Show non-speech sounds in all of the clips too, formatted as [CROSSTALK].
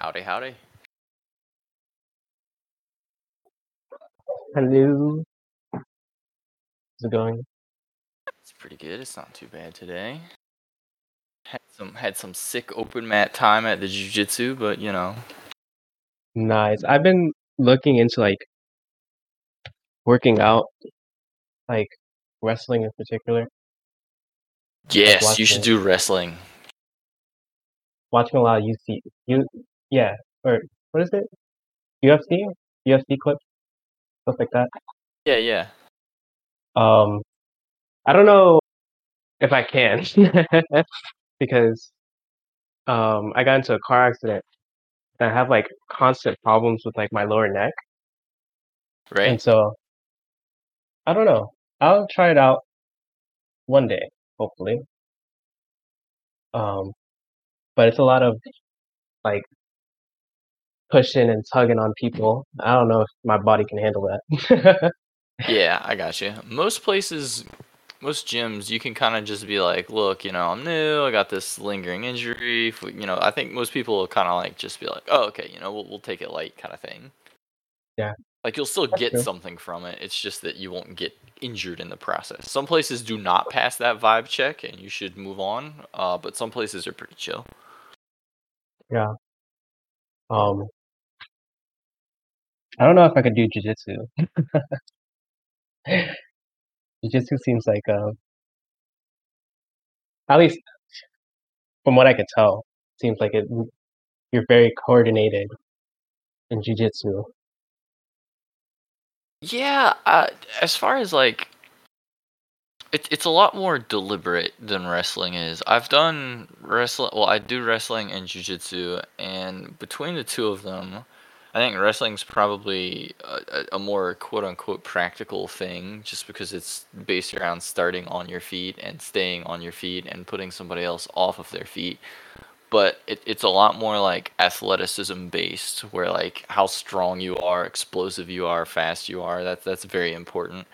Howdy, howdy. Hello. How's it going? It's pretty good. It's not too bad today. Had some had some sick open mat time at the jiu-jitsu, but you know. Nice. I've been looking into like working out, like wrestling in particular. Yes, you should do wrestling. Watching a lot of UC, U, yeah, or what is it? UFC, UFC clips, stuff like that. Yeah, yeah. Um, I don't know if I can [LAUGHS] because um I got into a car accident and I have like constant problems with like my lower neck. Right? And so I don't know. I'll try it out one day, hopefully. Um, but it's a lot of like pushing and tugging on people. I don't know if my body can handle that. [LAUGHS] Yeah, I got you. Most places, most gyms, you can kind of just be like, look, you know, I'm new. I got this lingering injury. We- You know, I think most people will kind of like just be like, oh, okay, you know, we'll, we'll take it light kind of thing. Yeah. Like you'll still That's get true. something from it. It's just that you won't get injured in the process. Some places do not pass that vibe check, and you should move on. Uh, but some places are pretty chill. Yeah. Um, I don't know if I could do jujitsu. [LAUGHS] Jujitsu seems like uh, at least from what I could tell, seems like it. You're very coordinated in jujitsu. Yeah, uh, as far as like, it, it's a lot more deliberate than wrestling is. I've done wrestling. Well, I do wrestling and jujitsu, and between the two of them, I think wrestling's probably a, a, more quote unquote practical thing, just because it's based around starting on your feet and staying on your feet and putting somebody else off of their feet. But it, it's a lot more like athleticism based, where like how strong you are, explosive you are, fast you are. That's that's very important.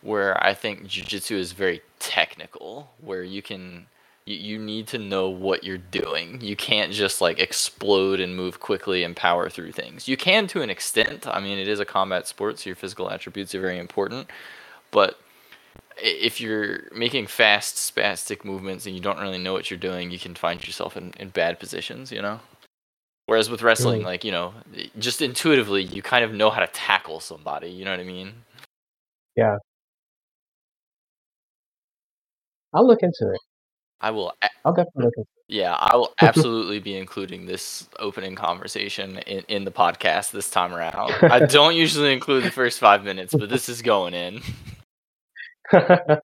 Where I think jujitsu is very technical, where you can you, you need to know what you're doing. You can't just like explode and move quickly and power through things. You can to an extent. I mean, it is a combat sport, so your physical attributes are very important. But if you're making fast, spastic movements and you don't really know what you're doing, you can find yourself in, in bad positions, you know? Whereas with wrestling, like, you know, just intuitively, you kind of know how to tackle somebody, you know what I mean? Yeah. I'll look into it. I will I'll definitely Yeah, I will [LAUGHS] absolutely be including this opening conversation in, in the podcast this time around. I [LAUGHS] don't usually include the first five minutes, but this is going in. [LAUGHS]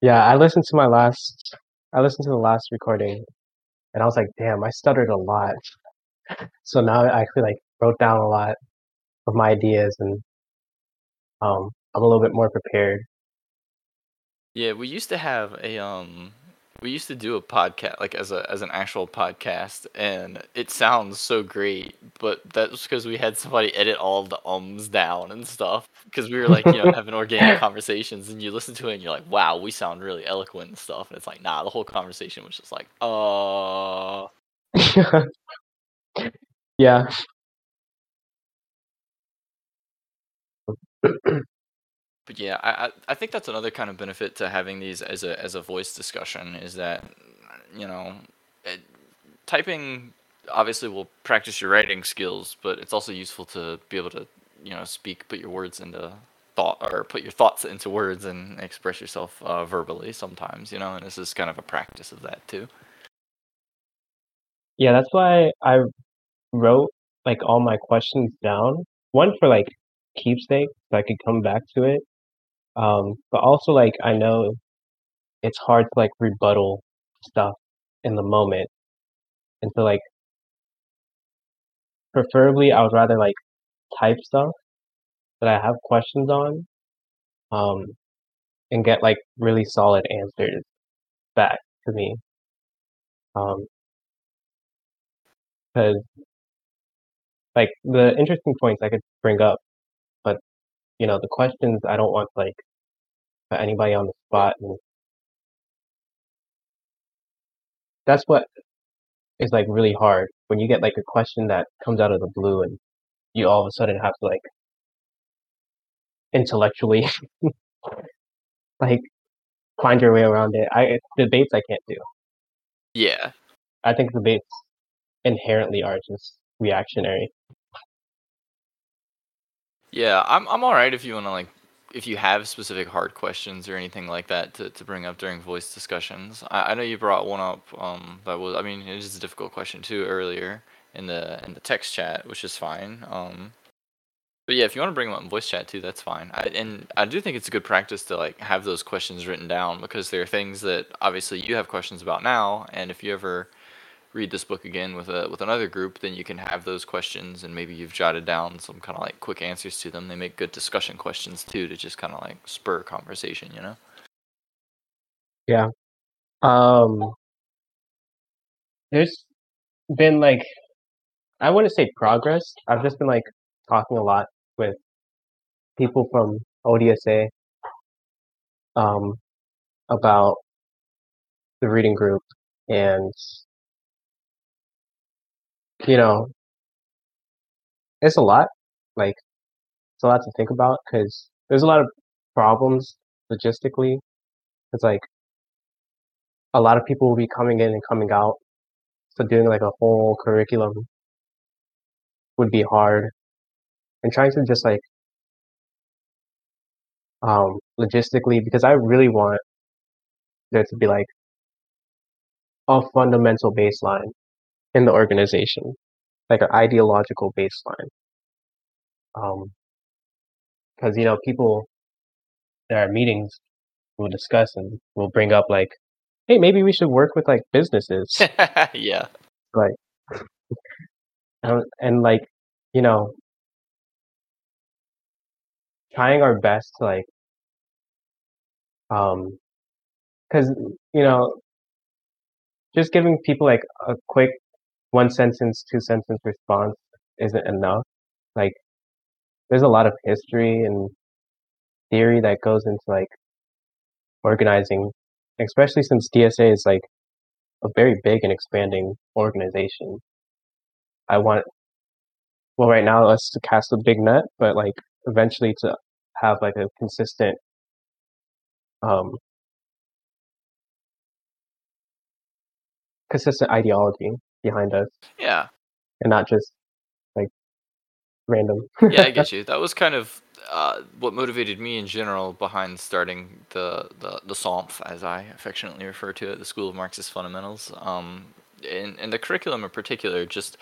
yeah, I listened to my last. I listened to the last recording, and I was like, "Damn, I stuttered a lot." So now I actually like wrote down a lot of my ideas, and um, I'm a little bit more prepared. Yeah, we used to have a um we used to do a podcast like as a as an actual podcast and it sounds so great, but that's because we had somebody edit all the ums down and stuff because we were like, you know, having organic [LAUGHS] conversations and you listen to it and you're like, "Wow, we sound really eloquent and stuff." And it's like, "Nah, the whole conversation was just like, uh [LAUGHS] yeah. [CLEARS THROAT] But yeah, I, I think that's another kind of benefit to having these as a as a voice discussion is that you know, it, typing obviously will practice your writing skills, but it's also useful to be able to you know speak, put your words into thought or put your thoughts into words and express yourself uh, verbally sometimes. You know, and this is kind of a practice of that too. Yeah, that's why I wrote like all my questions down. One for like keepsake, so I could come back to it. Um, but also like I know it's hard to like rebuttal stuff in the moment. And so like preferably I would rather like type stuff that I have questions on, um, and get like really solid answers back to me. Um, because like the interesting points I could bring up, you know, the questions I don't want like put anybody on the spot and that's what is like really hard when you get like a question that comes out of the blue and you all of a sudden have to like intellectually [LAUGHS] like find your way around it. I debates I can't do. Yeah. I think debates inherently are just reactionary. Yeah, I'm I'm all right if you want to like if you have specific hard questions or anything like that to, to bring up during voice discussions. I, I know you brought one up um that was I mean it is a difficult question too earlier in the in the text chat, which is fine. Um but yeah, if you want to bring them up in voice chat too, that's fine. I, and I do think it's a good practice to like have those questions written down because there are things that obviously you have questions about now, and if you ever read this book again with a with another group, then you can have those questions and maybe you've jotted down some kind of like quick answers to them. They make good discussion questions too to just kind of like spur conversation, you know. Yeah. Um there's been like I wouldn't say progress. I've just been like talking a lot with people from ODSA um about the reading group and you know it's a lot like it's a lot to think about because there's a lot of problems logistically. It's like a lot of people will be coming in and coming out so doing like a whole curriculum would be hard. And trying to just like um logistically because I really want there to be like a fundamental baseline in the organization like an ideological baseline um because you know people in our meetings will discuss and will bring up like hey maybe we should work with like businesses [LAUGHS] yeah. like and, [LAUGHS] and like you know trying our best to like um because you know just giving people like a quick one sentence two sentence response isn't enough. Like there's a lot of history and theory that goes into like organizing especially since dsa is like a very big and expanding organization. I want well right now us to cast a big net but like eventually to have like a consistent um consistent ideology behind us Yeah. and not just like random yeah, I [LAUGHS] get you. That was kind of uh, what motivated me in general behind starting the the the SOMF, as I affectionately refer to it, the School of Marxist Fundamentals. Um, and and the curriculum in particular, just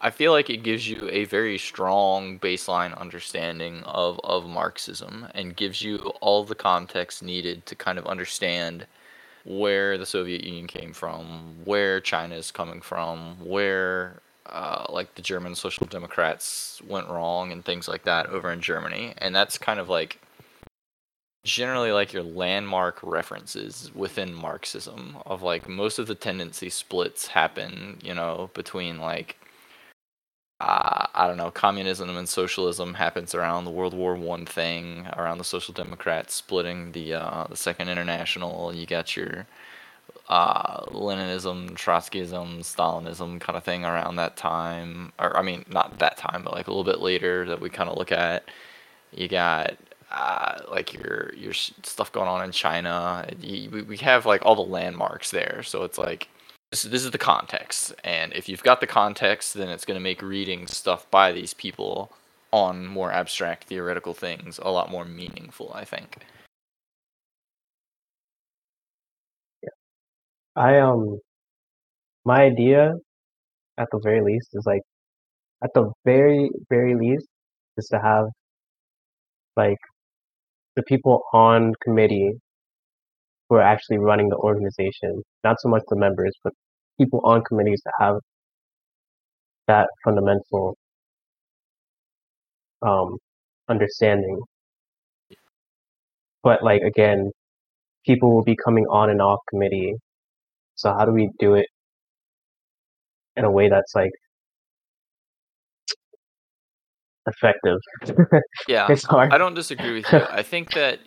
I feel like it gives you a very strong baseline understanding of of Marxism and gives you all the context needed to kind of understand where the Soviet Union came from, where China is coming from, where uh, like the German Social Democrats went wrong and things like that over in Germany, and that's kind of like generally like your landmark references within Marxism of like most of the tendency splits happen, you know, between like uh, I don't know, communism and socialism happens around the World War One thing, around the Social Democrats splitting the uh, the Second International. You got your uh, Leninism, Trotskyism, Stalinism kind of thing around that time, or I mean, not that time, but like a little bit later that we kind of look at. You got uh, like your your stuff going on in China. You, we, we have like all the landmarks there, so it's like this, this is the context, and if you've got the context, then it's going to make reading stuff by these people on more abstract theoretical things a lot more meaningful. I think. I um my idea at the very least is like at the very very least is to have like the people on committee who are actually running the organization, not so much the members, but people on committees that have that fundamental um understanding. But like again, people will be coming on and off committee. So how do we do it in a way that's like effective? [LAUGHS] Yeah, it's hard. I don't disagree with you. I think that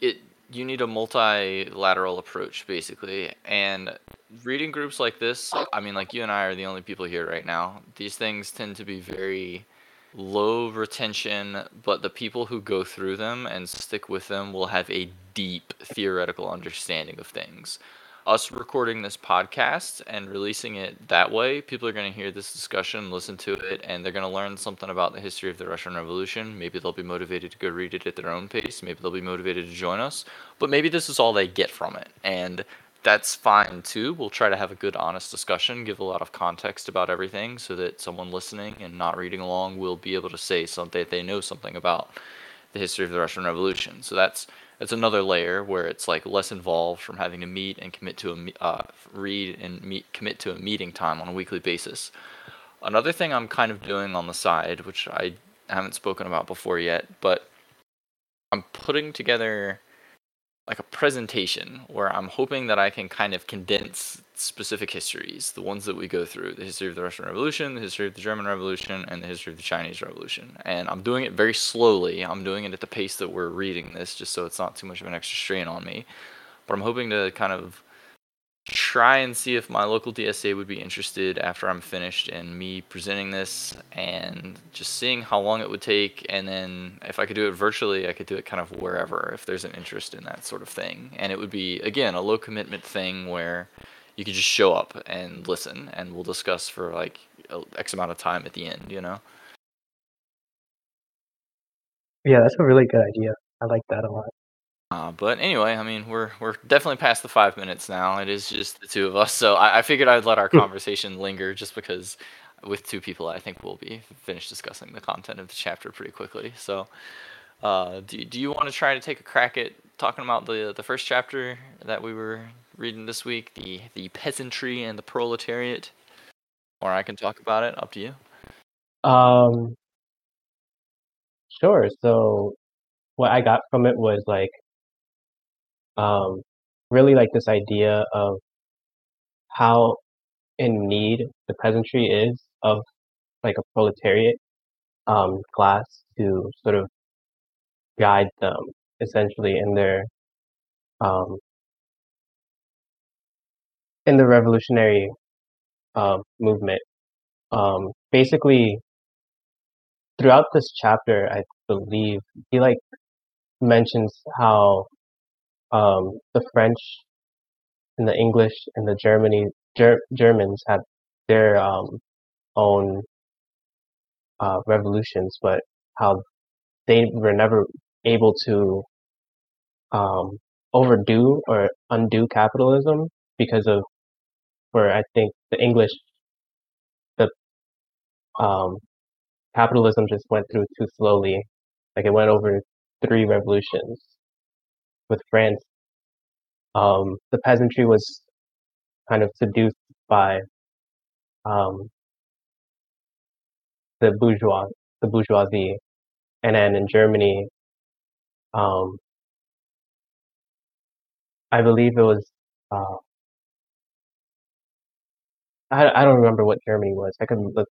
it you need a multilateral approach basically. And reading groups like this i mean like you and i are the only people here right now. These things tend to be very low retention but the people who go through them and stick with them will have a deep theoretical understanding of things us recording this podcast and releasing it that way, people are going to hear this discussion, listen to it, and they're going to learn something about the history of the Russian Revolution. Maybe they'll be motivated to go read it at their own pace. Maybe they'll be motivated to join us. But maybe this is all they get from it. And that's fine too. We'll try to have a good, honest discussion, give a lot of context about everything so that someone listening and not reading along will be able to say something that they know something about the history of the Russian Revolution. So that's it's another layer where it's like less involved from having to meet and commit to a uh, read and meet commit to a meeting time on a weekly basis. Another thing I'm kind of doing on the side, which I haven't spoken about before yet, but I'm putting together like a presentation where I'm hoping that I can kind of condense specific histories, the ones that we go through, the history of the Russian Revolution, the history of the German Revolution, and the history of the Chinese Revolution. And I'm doing it very slowly. I'm doing it at the pace that we're reading this, just so it's not too much of an extra strain on me. But I'm hoping to kind of try and see if my local DSA would be interested after I'm finished in me presenting this and just seeing how long it would take. And then if I could do it virtually, I could do it kind of wherever if there's an interest in that sort of thing. And it would be, again, a low commitment thing where you could just show up and listen and we'll discuss for like X amount of time at the end, you know? Yeah, that's a really good idea. I like that a lot. Uh, but anyway, I mean, we're we're definitely past the five minutes now. It is just the two of us, so I, I figured I'd let our [LAUGHS] conversation linger, just because with two people, I think we'll be finished discussing the content of the chapter pretty quickly. So, uh, do do you want to try to take a crack at talking about the the first chapter that we were reading this week, the the peasantry and the proletariat, or I can talk about it. Up to you. Um, sure. So what I got from it was like, um, really like this idea of how in need the peasantry is of like a proletariat um, class to sort of guide them essentially in their um, in the revolutionary uh, movement. Um, basically, throughout this chapter, I believe he like mentions how um, the French and the English and the Germany Ger- Germans had their um, own uh, revolutions, but how they were never able to um, overdo or undo capitalism because of where I think the English the um, capitalism just went through too slowly. Like it went over three revolutions with France. Um, the peasantry was kind of seduced by um, the bourgeois, the bourgeoisie, and then in Germany, um, I believe it was. Uh, I I don't remember what Germany was. I could look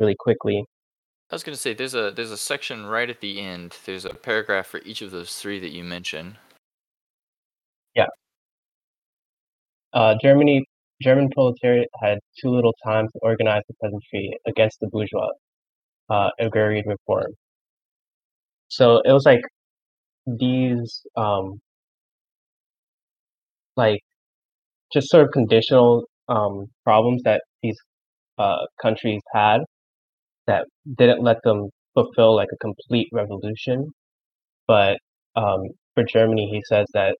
really quickly. I was gonna say there's a there's a section right at the end. There's a paragraph for each of those three that you mentioned. Yeah. Uh, Germany, German proletariat had too little time to organize the peasantry against the bourgeois uh, agrarian reform. So it was like these, um, like just sort of conditional um, problems that these uh, countries had that didn't let them fulfill like a complete revolution. But um, for Germany, he says that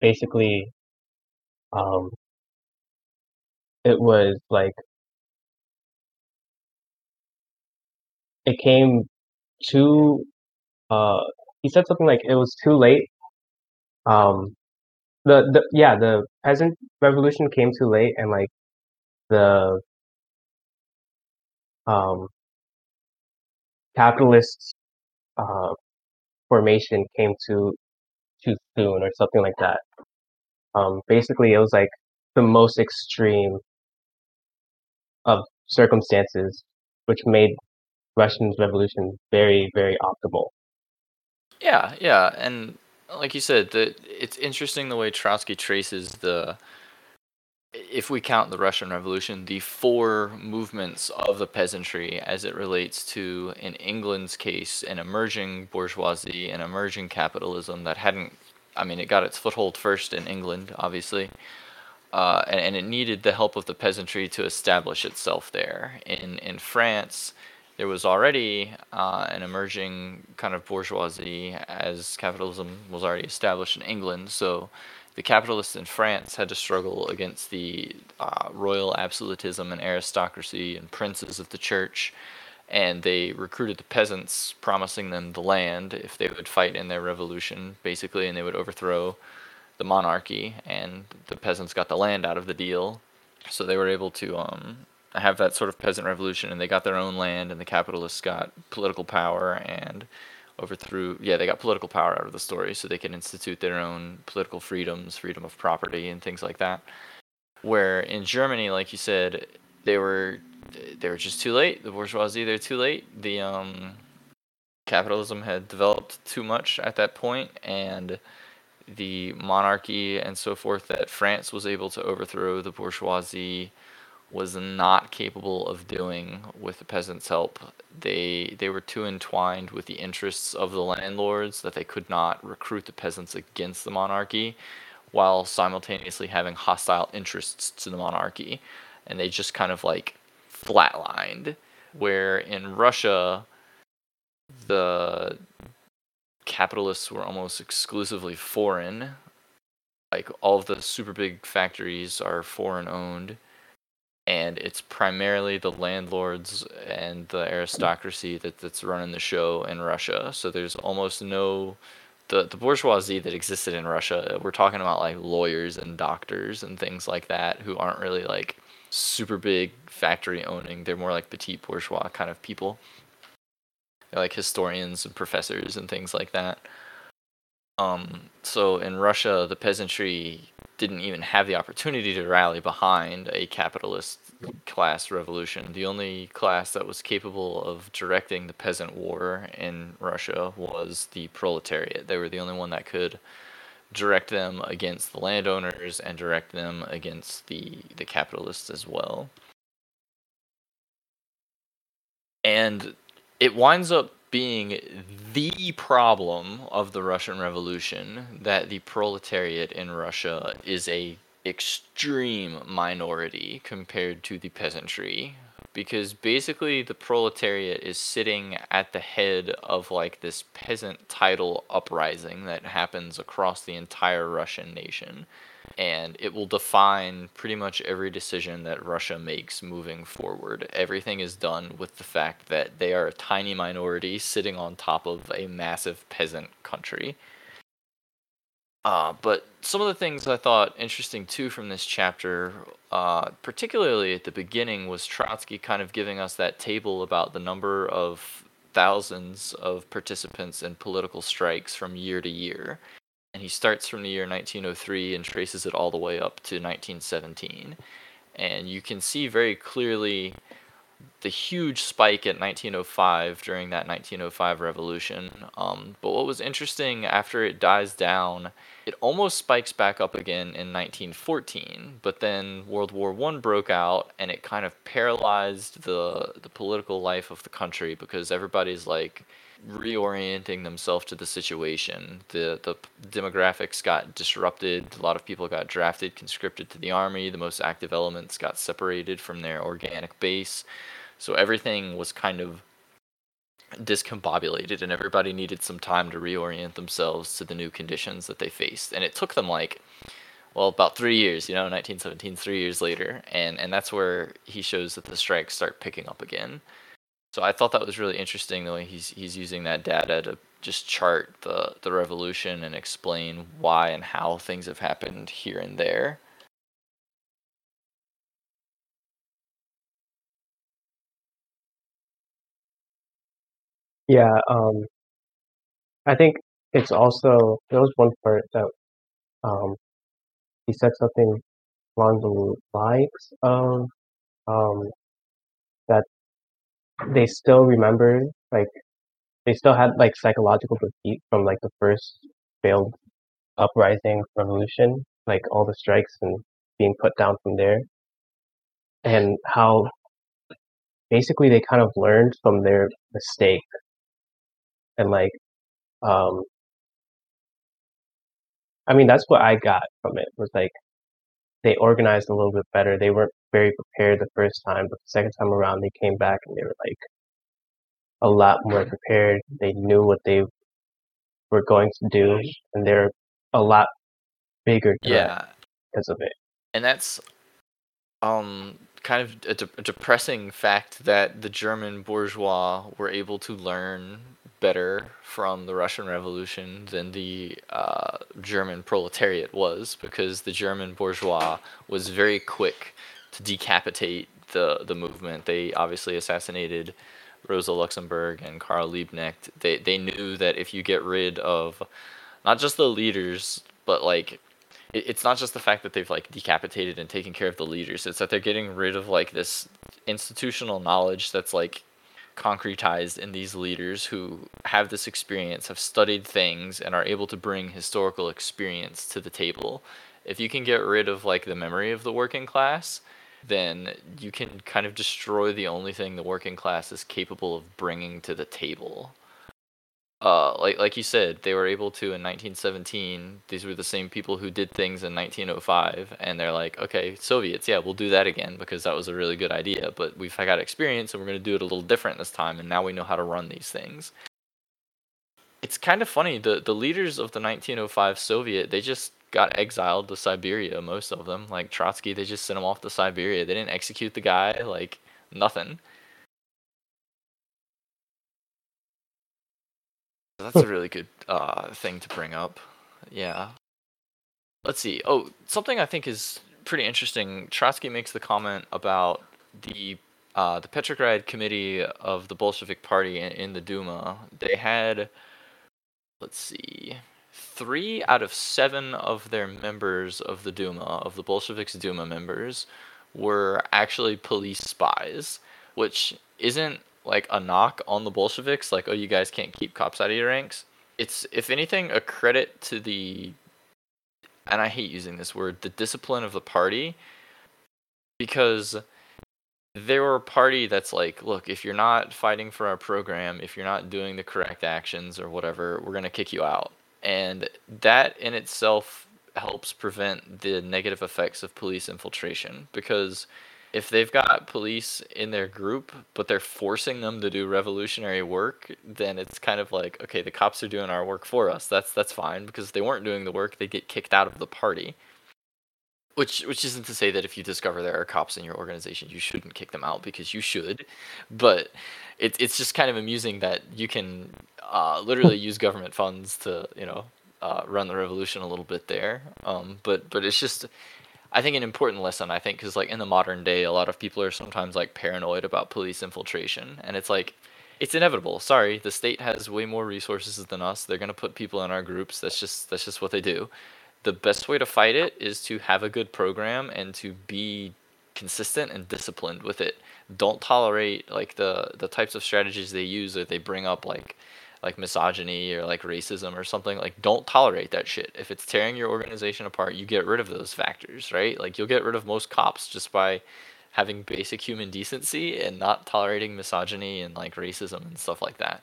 basically um, it was like it came too. Uh, he said something like it was too late. Um, the the yeah the peasant revolution came too late, and like the um, capitalist uh, formation came too too soon, or something like that. Um, basically, it was like the most extreme of circumstances, which made Russian's revolution very, very optimal. Yeah, yeah, and like you said, the it's interesting the way Trotsky traces the if we count the Russian Revolution, the four movements of the peasantry as it relates to, in England's case, an emerging bourgeoisie, an emerging capitalism that hadn't, I mean, it got its foothold first in England, obviously, uh, and, and, it needed the help of the peasantry to establish itself there. In, in France, there was already uh, an emerging kind of bourgeoisie as capitalism was already established in England, so the capitalists in France had to struggle against the uh, royal absolutism and aristocracy and princes of the church, and they recruited the peasants, promising them the land if they would fight in their revolution, basically, and they would overthrow the monarchy, and the peasants got the land out of the deal, so they were able to um, have that sort of peasant revolution, and they got their own land, and the capitalists got political power and overthrew yeah they got political power out of the story so they can institute their own political freedoms freedom of property and things like that. Where in germany like you said they were they were just too late. The bourgeoisie they're too late. The um capitalism had developed too much at that point and the monarchy and so forth that france was able to overthrow the bourgeoisie was not capable of doing with the peasants' help. They they were too entwined with the interests of the landlords that they could not recruit the peasants against the monarchy, while simultaneously having hostile interests to the monarchy, and they just kind of like flatlined. Where in Russia, the capitalists were almost exclusively foreign. Like all of the super big factories are foreign owned and it's primarily the landlords and the aristocracy that, that's running the show in Russia. So there's almost no the the bourgeoisie that existed in Russia. We're talking about like lawyers and doctors and things like that who aren't really like super big factory owning. They're more like petite bourgeois kind of people. They're like historians and professors and things like that. Um, so in Russia, the peasantry didn't even have the opportunity to rally behind a capitalist class revolution. The only class that was capable of directing the peasant war in Russia was the proletariat. They were the only one that could direct them against the landowners and direct them against the the capitalists as well. And it winds up being the problem of the Russian Revolution that the proletariat in Russia is a extreme minority compared to the peasantry. Because basically the proletariat is sitting at the head of like this peasant title uprising that happens across the entire Russian nation and it will define pretty much every decision that Russia makes moving forward. Everything is done with the fact that they are a tiny minority sitting on top of a massive peasant country. Uh, but some of the things I thought interesting too from this chapter, uh, particularly at the beginning, was Trotsky kind of giving us that table about the number of thousands of participants in political strikes from year to year and he starts from the year 1903 and traces it all the way up to 1917. And you can see very clearly the huge spike at 1905 during that 1905 revolution. Um, but what was interesting after it dies down, it almost spikes back up again in 1914. But then World War One broke out, and it kind of paralyzed the the political life of the country because everybody's like reorienting themselves to the situation. The the demographics got disrupted. A lot of people got drafted, conscripted to the army. The most active elements got separated from their organic base. So everything was kind of discombobulated and everybody needed some time to reorient themselves to the new conditions that they faced. And it took them like well, about three years, you know, 1917, three years later, and and that's where he shows that the strikes start picking up again. So I thought that was really interesting the way he's he's using that data to just chart the the revolution and explain why and how things have happened here and there. Yeah, um, I think it's also there was one part that um, he said something along the lines of um, that they still remember like they still had like psychological defeat from like the first failed uprising revolution, like all the strikes and being put down from there, and how basically they kind of learned from their mistake. And like um I mean that's what I got from it was like they organized a little bit better. They weren't very prepared the first time, but the second time around they came back and they were like a lot more prepared. They knew what they were going to do and they're a lot bigger Yeah, because of it. and that's um kind of a, de- a depressing fact that the German bourgeois were able to learn better from the Russian Revolution than the uh, German proletariat was, because the German bourgeois was very quick to decapitate the the movement. They obviously assassinated Rosa Luxemburg and Karl Liebknecht. They they knew that if you get rid of not just the leaders, but like it, it's not just the fact that they've like decapitated and taken care of the leaders. It's that they're getting rid of like this institutional knowledge that's like concretized in these leaders who have this experience, have studied things, and are able to bring historical experience to the table. If you can get rid of like the memory of the working class, then you can kind of destroy the only thing the working class is capable of bringing to the table uh, like like you said, they were able to in 1917. These were the same people who did things in 1905, and they're like, okay, Soviets, yeah, we'll do that again because that was a really good idea. But we've got experience, and we're going to do it a little different this time, and now we know how to run these things. It's kind of funny. the The leaders of the 1905 Soviet, they just got exiled to Siberia. Most of them, like Trotsky, they just sent him off to Siberia. They didn't execute the guy, like nothing. That's a really good uh, thing to bring up. Yeah. Let's see. Oh, something I think is pretty interesting. Trotsky makes the comment about the uh, the Petrograd Committee of the Bolshevik Party in, in the Duma. They had, let's see, three out of seven of their members of the Duma, of the Bolsheviks Duma members, were actually police spies, which isn't like a knock on the Bolsheviks, like, oh, you guys can't keep cops out of your ranks. It's, if anything, a credit to the, and I hate using this word, the discipline of the party, because they were a party that's like, look, if you're not fighting for our program, if you're not doing the correct actions or whatever, we're going to kick you out. And that in itself helps prevent the negative effects of police infiltration because if they've got police in their group, but they're forcing them to do revolutionary work, then it's kind of like, okay, the cops are doing our work for us. That's that's fine because if they weren't doing the work, they get kicked out of the party. Which which isn't to say that if you discover there are cops in your organization, you shouldn't kick them out because you should, but it's it's just kind of amusing that you can uh, literally use government funds to you know uh, run the revolution a little bit there. Um, but but it's just I think an important lesson. I think because like in the modern day, a lot of people are sometimes like paranoid about police infiltration, and it's like it's inevitable. Sorry, the state has way more resources than us. They're gonna put people in our groups. That's just that's just what they do. The best way to fight it is to have a good program and to be consistent and disciplined with it. Don't tolerate like the the types of strategies they use or they bring up like like misogyny or like racism or something, like don't tolerate that shit. If it's tearing your organization apart, you get rid of those factors, right? Like you'll get rid of most cops just by having basic human decency and not tolerating misogyny and like racism and stuff like that.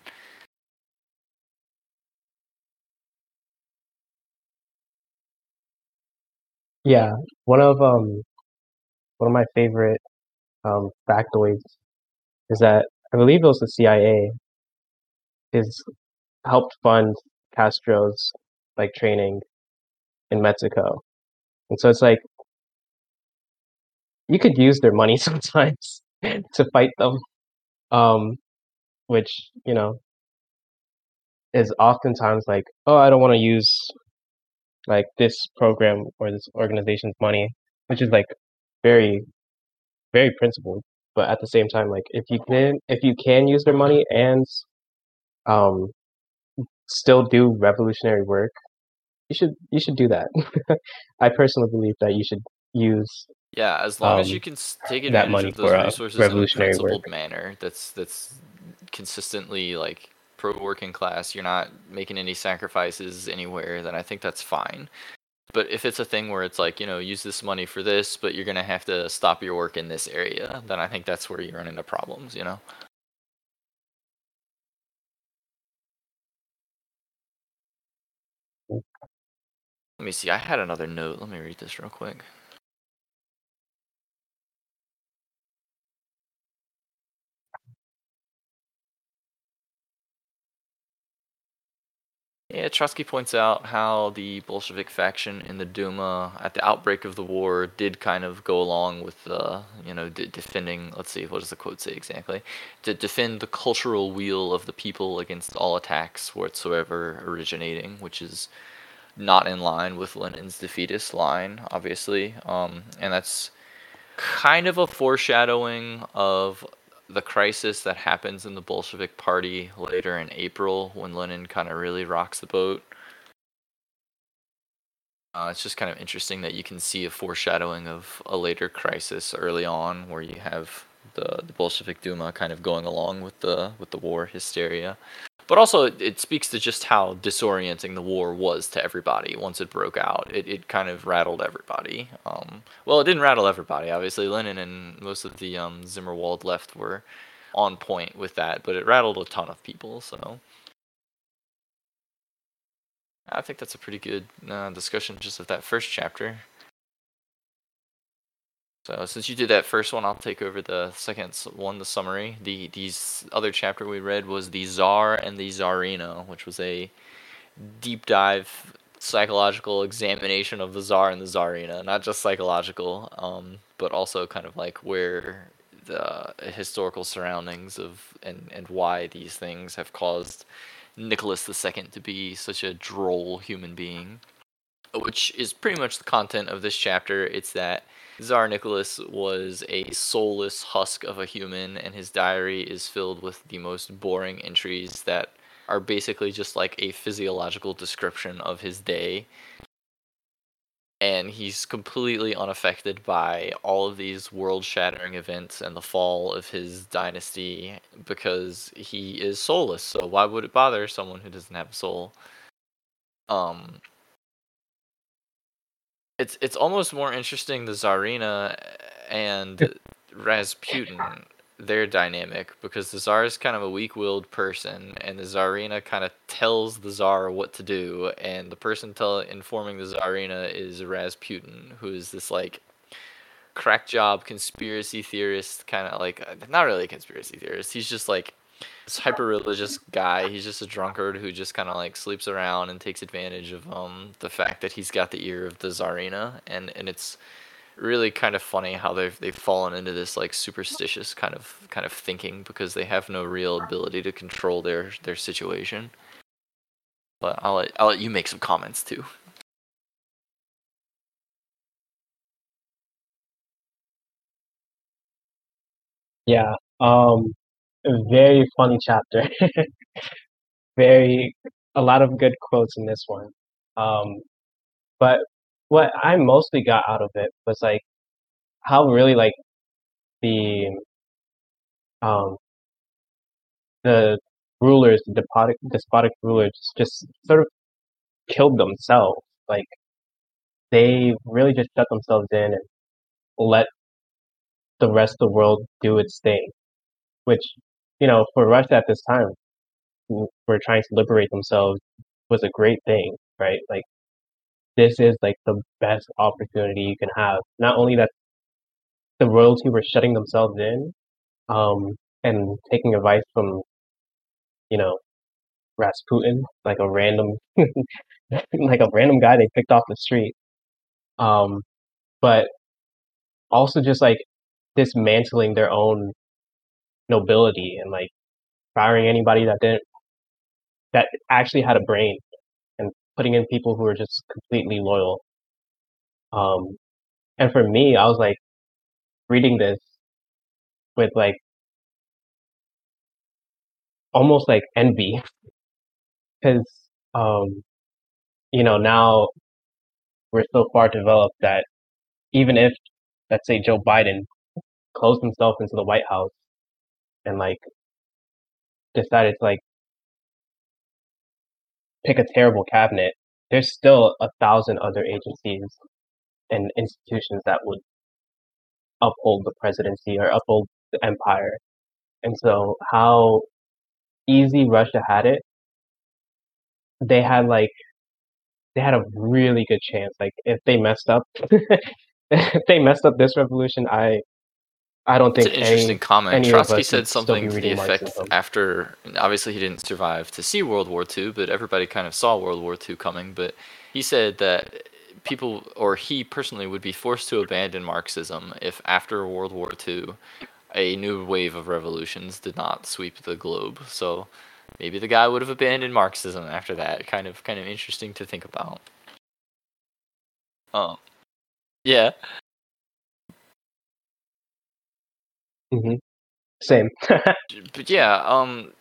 Yeah, one of um one of my favorite um factoids is that I believe it was the CIA is helped fund Castro's like training in Mexico. And so it's like you could use their money [LAUGHS] sometimes to fight them. Um, which, you know, is oftentimes like, oh, I don't want to use like this program or this organization's money, which is like very, very principled. But at the same time, like if you can if you can use their money and um still do revolutionary work, you should you should do that. [LAUGHS] I personally believe that you should use Yeah, as long as you um can take that advantage money of those for uh resources in a revolutionary work. principled manner, that's that's consistently like pro working class, you're not making any sacrifices anywhere, then I think that's fine. But if it's a thing where it's like, you know, use this money for this, but you're gonna have to stop your work in this area, then I think that's where you run into problems, you know. Let me see. I had another note. Let me read this real quick. Yeah, Trotsky points out how the Bolshevik faction in the Duma, at the outbreak of the war, did kind of go along with, uh, you know, de- defending. Let's see, what does the quote say exactly? To defend the cultural wheel of the people against all attacks whatsoever originating, which is not in line with Lenin's defeatist line, obviously. Um, and that's kind of a foreshadowing of the crisis that happens in the Bolshevik Party later in April when Lenin kind of really rocks the boat. Uh, it's just kind of interesting that you can see a foreshadowing of a later crisis early on, where you have the, the Bolshevik Duma kind of going along with the with the war hysteria. But also, it, speaks to just how disorienting the war was to everybody once it broke out. It, it kind of rattled everybody. Um, well, it didn't rattle everybody. Obviously, Lenin and most of the um, Zimmerwald left were on point with that, but it rattled a ton of people. So I think that's a pretty good uh, discussion just of that first chapter. So since you did that first one, I'll take over the second one, the summary. The these other chapter we read was the Tsar and the Tsarina, which was a deep dive psychological examination of the Tsar and the Tsarina, not just psychological, um, but also kind of like where the historical surroundings of and and why these things have caused Nicholas II to be such a droll human being, which is pretty much the content of this chapter. It's that Tsar Nicholas was a soulless husk of a human, and his diary is filled with the most boring entries that are basically just like a physiological description of his day. And he's completely unaffected by all of these world shattering events and the fall of his dynasty because he is soulless. So, why would it bother someone who doesn't have a soul? Um, it's it's almost more interesting the Tsarina and Rasputin their dynamic because the Tsar is kind of a weak-willed person and the Tsarina kind of tells the Tsar what to do and the person tell informing the Tsarina is Rasputin who is this like crack job conspiracy theorist kind of like uh, not really a conspiracy theorist he's just like this hyper religious guy. He's just a drunkard who just kind of like sleeps around and takes advantage of um the fact that he's got the ear of the Tsarina, and and it's really kind of funny how they've they've fallen into this like superstitious kind of kind of thinking because they have no real ability to control their their situation. But I'll let I'll let you make some comments too. Yeah. Um, a very funny chapter. [LAUGHS] very a lot of good quotes in this one. Um, but what I mostly got out of it was like how really like the um the rulers, the despotic despotic rulers just sort of killed themselves. Like they really just shut themselves in and let the rest of the world do its thing. Which, you know, for Russia at this time, were trying to liberate themselves was a great thing, right? Like this is like the best opportunity you can have. Not only that the royalty were shutting themselves in, um, and taking advice from, you know, Rasputin, like a random [LAUGHS] like a random guy they picked off the street. Um, but also just like dismantling their own nobility and like firing anybody that didn't that actually had a brain and putting in people who were just completely loyal. Um, and for me, I was like reading this with like almost like envy [LAUGHS] because um, you know now we're so far developed that even if let's say Joe Biden closed himself into the White House and like decided to like pick a terrible cabinet, there's still a thousand other agencies and institutions that would uphold the presidency or uphold the empire. And so how easy Russia had it, they had like they had a really good chance. Like if they messed up [LAUGHS] if they messed up this revolution, I I don't think It's an interesting any comment. any Trotsky said something to the effect after. Obviously, he didn't survive to see World War II, but everybody kind of saw World War II coming. But he said that people, or he personally, would be forced to abandon Marxism if after World War II, a new wave of revolutions did not sweep the globe. So maybe the guy would have abandoned Marxism after that. Kind of, kind of interesting to think about. Oh, yeah. Hmm Same. [LAUGHS] but yeah, um,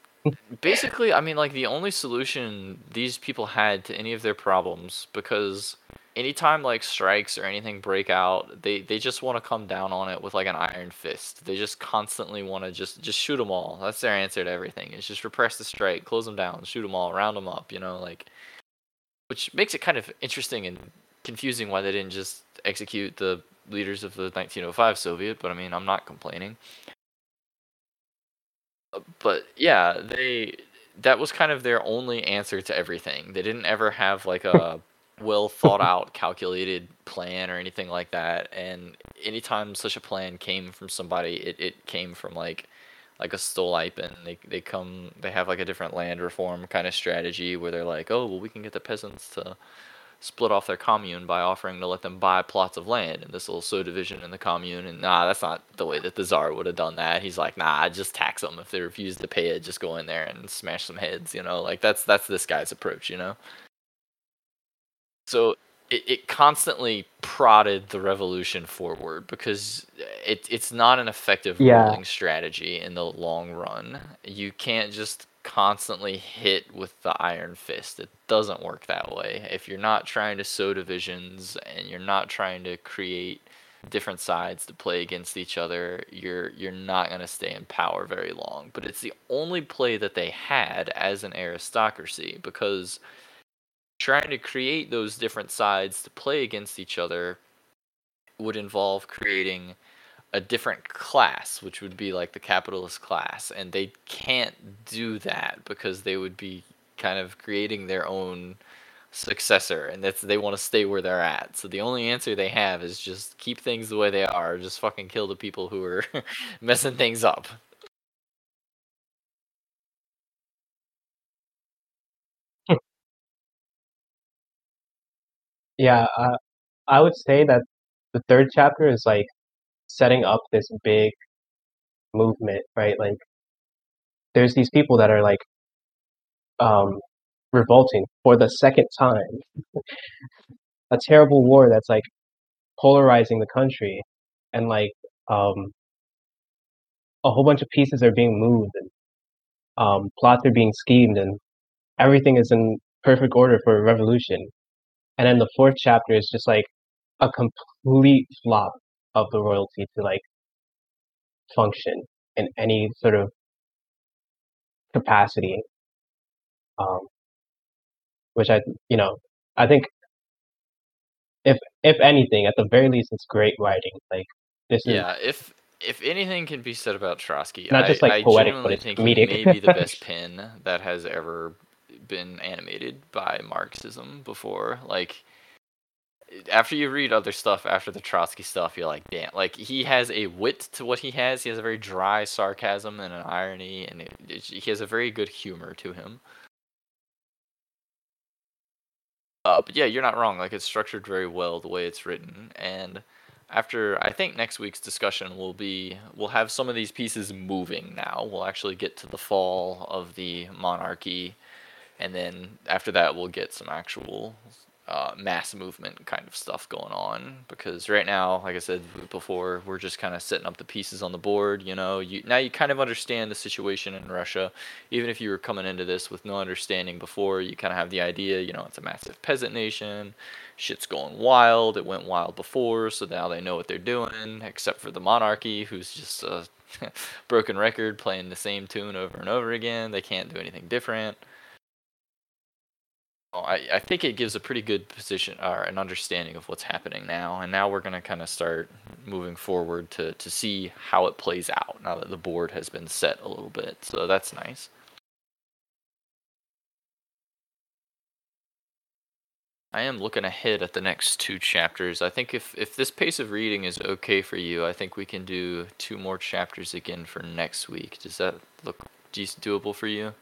basically, I mean, like the only solution these people had to any of their problems, because anytime like strikes or anything break out, they they just want to come down on it with like an iron fist. They just constantly want to just just shoot them all. That's their answer to everything. It's just repress the strike, close them down, shoot them all, round them up. You know, like, which makes it kind of interesting and confusing why they didn't just execute the leaders of the 1905 Soviet. But I mean, I'm not complaining but yeah, they that was kind of their only answer to everything. They didn't ever have like a well thought out, [LAUGHS] calculated plan or anything like that. And anytime such a plan came from somebody, it, it came from like like a Stolypin. They they come they have like a different land reform kind of strategy where they're like, oh well, we can get the peasants to split off their commune by offering to let them buy plots of land in this little subdivision in the commune. And nah, that's not the way that the czar would have done that. He's like, nah, just tax them if they refuse to pay it. Just go in there and smash some heads. You know, like that's that's this guy's approach. You know. So it, it constantly prodded the revolution forward because it, it's not an effective Yeah. ruling strategy in the long run. You can't just constantly hit with the iron fist. It doesn't work that way. If you're not trying to sow divisions and you're not trying to create different sides to play against each other, you're you're not going to stay in power very long. But it's the only play that they had as an aristocracy because trying to create those different sides to play against each other would involve creating a different class, which would be like the capitalist class, and they can't do that because they would be kind of creating their own successor, and that's they want to stay where they're at. So the only answer they have is just keep things the way they are, just fucking kill the people who are [LAUGHS] messing things up. [LAUGHS] Yeah, uh, I would say that the third chapter is like setting up this big movement, right? Like there's these people that are like um revolting for the second time. A terrible war that's like polarizing the country and like um a whole bunch of pieces are being moved and um plots are being schemed and everything is in perfect order for a revolution. And then the fourth chapter is just like a complete flop of the royalty to like function in any sort of capacity. Um, which I, you know, I think if if anything, at the very least, it's great writing. Like this is Yeah, if if anything can be said about Trotsky, not I, just like I poetic, but genuinely it's think he may be the best [LAUGHS] pen that has ever been animated by Marxism before. Like after you read other stuff after the Trotsky stuff, you're like, damn. Like he has a wit to what he has. He has a very dry sarcasm and an irony, and it, it, he has a very good humor to him. Uh, but yeah, you're not wrong. Like it's structured very well the way it's written, and after I think next week's discussion will be we'll have some of these pieces moving now. We'll actually get to the fall of the monarchy, and then after that we'll get some actual uh, mass movement kind of stuff going on. Because right now like i said before we're just kind of setting up the pieces on the board you know? You now you kind of understand the situation in russia. Even if you were coming into this with no understanding before you kind of have the idea you know it's a massive peasant nation. Shit's going wild. It went wild before so now they know what they're doing except for the monarchy who's just a [LAUGHS] broken record playing the same tune over and over again. They can't do anything different Oh, I, I think it gives a pretty good position or an understanding of what's happening now. And now we're going to kind of start moving forward to, to see how it plays out now that the board has been set a little bit. So that's nice. I am looking ahead at the next two chapters. I think if, if this pace of reading is okay for you, I think we can do two more chapters again for next week. Does that look doable for you?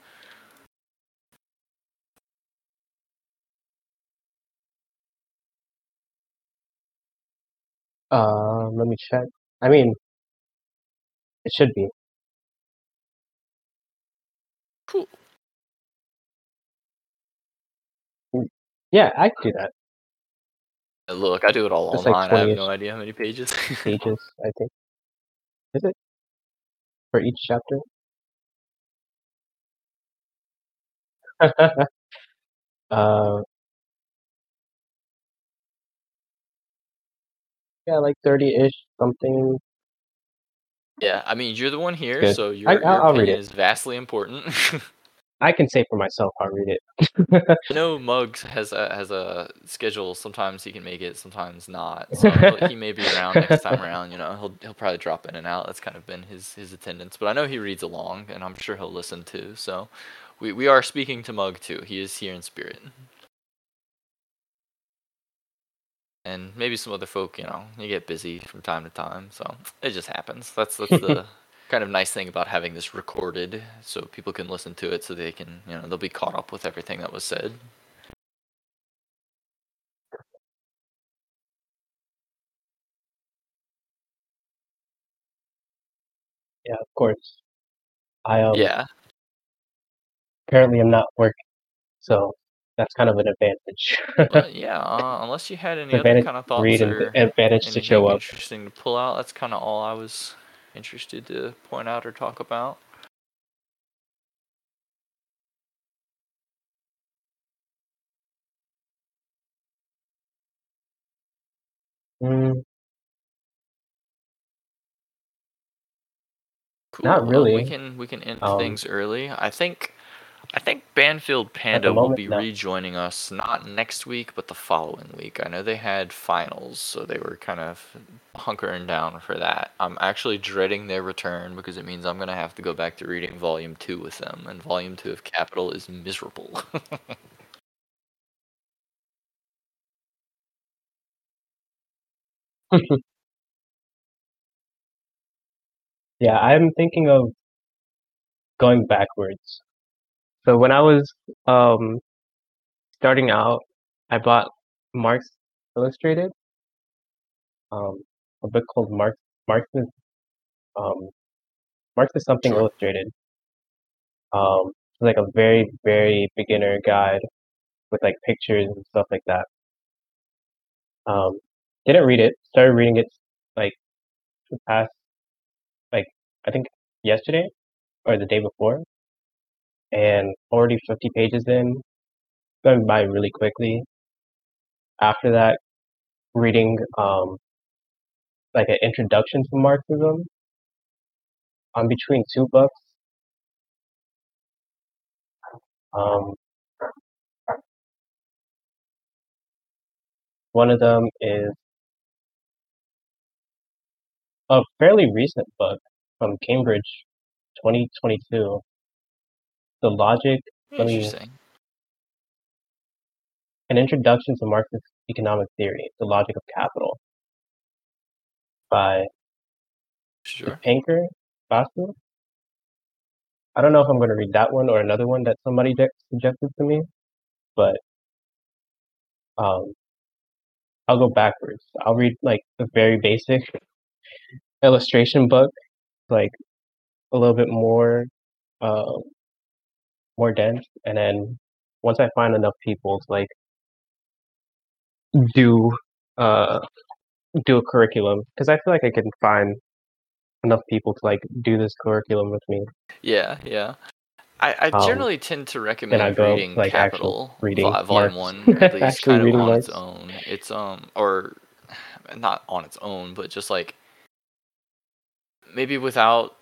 Uh, let me check. I mean, it should be. Cool. Mm, yeah, I can do that. Uh, look, I do it all It's like online. I have 20-ish no idea how many pages. [LAUGHS] pages, I think. Is it? For each chapter? [LAUGHS] uh, yeah, like 30-ish something. yeah, I mean, you're the one here, Good. so your, I- your I'll- I'll read opinion it. is vastly important. [LAUGHS] I can say for myself I'll read it. I know Muggs has a has a schedule. Sometimes he can make it, sometimes not. [LAUGHS] So he may be around next time around. You know, he'll he'll probably drop in and out. That's kind of been his his attendance. But I know he reads along, and I'm sure he'll listen too. So we we are speaking to Mug too. He is here in spirit. And maybe some other folk, you know, you get busy from time to time, so it just happens. That's that's the [LAUGHS] kind of nice thing about having this recorded, so people can listen to it, so they can, you know, they'll be caught up with everything that was said. Yeah, of course. I um Yeah, currently am not working, so that's kind of an advantage. but [LAUGHS] yeah, uh, unless you had any other kind of thoughts read or advantage to show up. interesting to pull out, that's kind of all I was interested to point out or talk about. Mm, Cool. Not um, we can we can end Um, things early. I think I think Banfield Panda will be no. rejoining us not next week but the following week. I know they had finals, so they were kind of hunkering down for that. I'm actually dreading their return because it means I'm gonna have to go back to reading Volume Two with them, and Volume Two of Capital is miserable. [LAUGHS] [LAUGHS] yeah, I'm thinking of going backwards. So when I was um starting out, I bought Marx Illustrated, um, a book called Marx Marx is um Marx is something Sure. illustrated. Um, it's like a very very beginner guide with like pictures and stuff like that. Um, didn't read it. Started reading it like the past like I think yesterday or the day before, and already 50 pages in, going by really quickly. After that, reading um like an introduction to Marxism. I'm between two books. Um, one of them is a fairly recent book from Cambridge, 2022. The Logic, let me, Interesting. an introduction to Marxist economic theory, The Logic of Capital, by Sure. Panker Basu. I don't know if I'm going to read that one or another one that somebody de- suggested to me, but um, I'll go backwards. I'll read like the very basic illustration book, like a little bit more, uh, more dense, and then once I find enough people to like do, uh, do a curriculum, because I feel like I can find enough people to like do this curriculum with me. Yeah, yeah. I, I Um, generally tend to recommend go reading like Capital reading Vol- Volume One at [LAUGHS] least, kind of on its own. It's um or [SIGHS] not on its own, but just like maybe without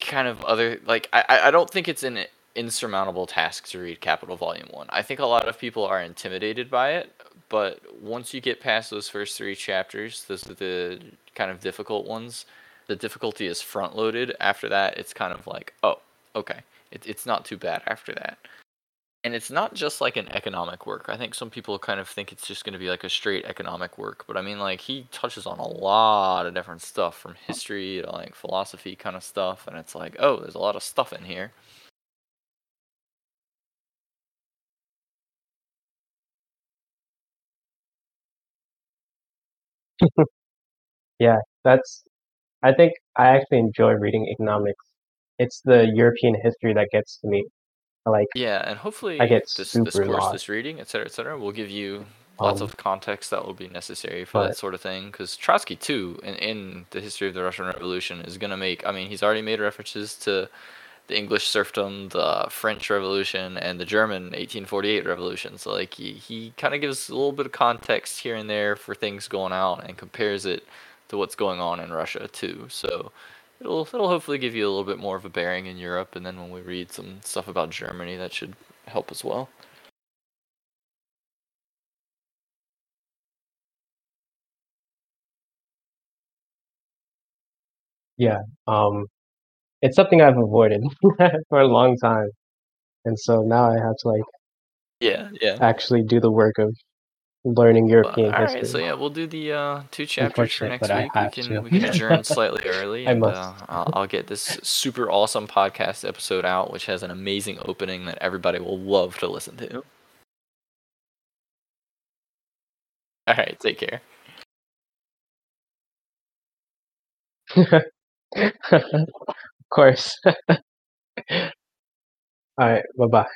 kind of other like I I- I don't think it's an insurmountable task to read Capital Volume 1. I think a lot of people are intimidated by it, but once you get past those first three chapters, those are the kind of difficult ones. The difficulty is front loaded. After that, it's kind of like, oh, okay. It, it's not too bad after that. And it's not just like an economic work. I think some people kind of think it's just going to be like a straight economic work. But I mean, like, he touches on a lot of different stuff from history to like philosophy kind of stuff. And it's like, oh, there's a lot of stuff in here. Yeah, that's I think I actually enjoy reading economics. It's the European history that gets to me. I like Yeah, and I hopefully get this this super course, lost. this reading, etc., etc., will give you lots Um, of context that will be necessary for that but sort of thing. Because Trotsky too, in, in the history of the Russian Revolution, is gonna make. I mean, he's already made references to the English serfdom, the French Revolution, and the German 1848 Revolution. So like he, he kind of gives a little bit of context here and there for things going on and compares it to what's going on in Russia too. So it'll it'll hopefully give you a little bit more of a bearing in Europe. And then when we read some stuff about Germany, that should help as well. yeah, um, it's something I've avoided [LAUGHS] for a long time, and so now I have to like Yeah, yeah. actually do the work of learning European all right, history. so yeah, we'll do the uh, two chapters for next week. We can to. we can [LAUGHS] adjourn slightly early, I and must. uh, I'll, I'll get this super awesome podcast episode out, which has an amazing opening that everybody will love to listen to. All right, take care. [LAUGHS] of course. [LAUGHS] All right, bye bye.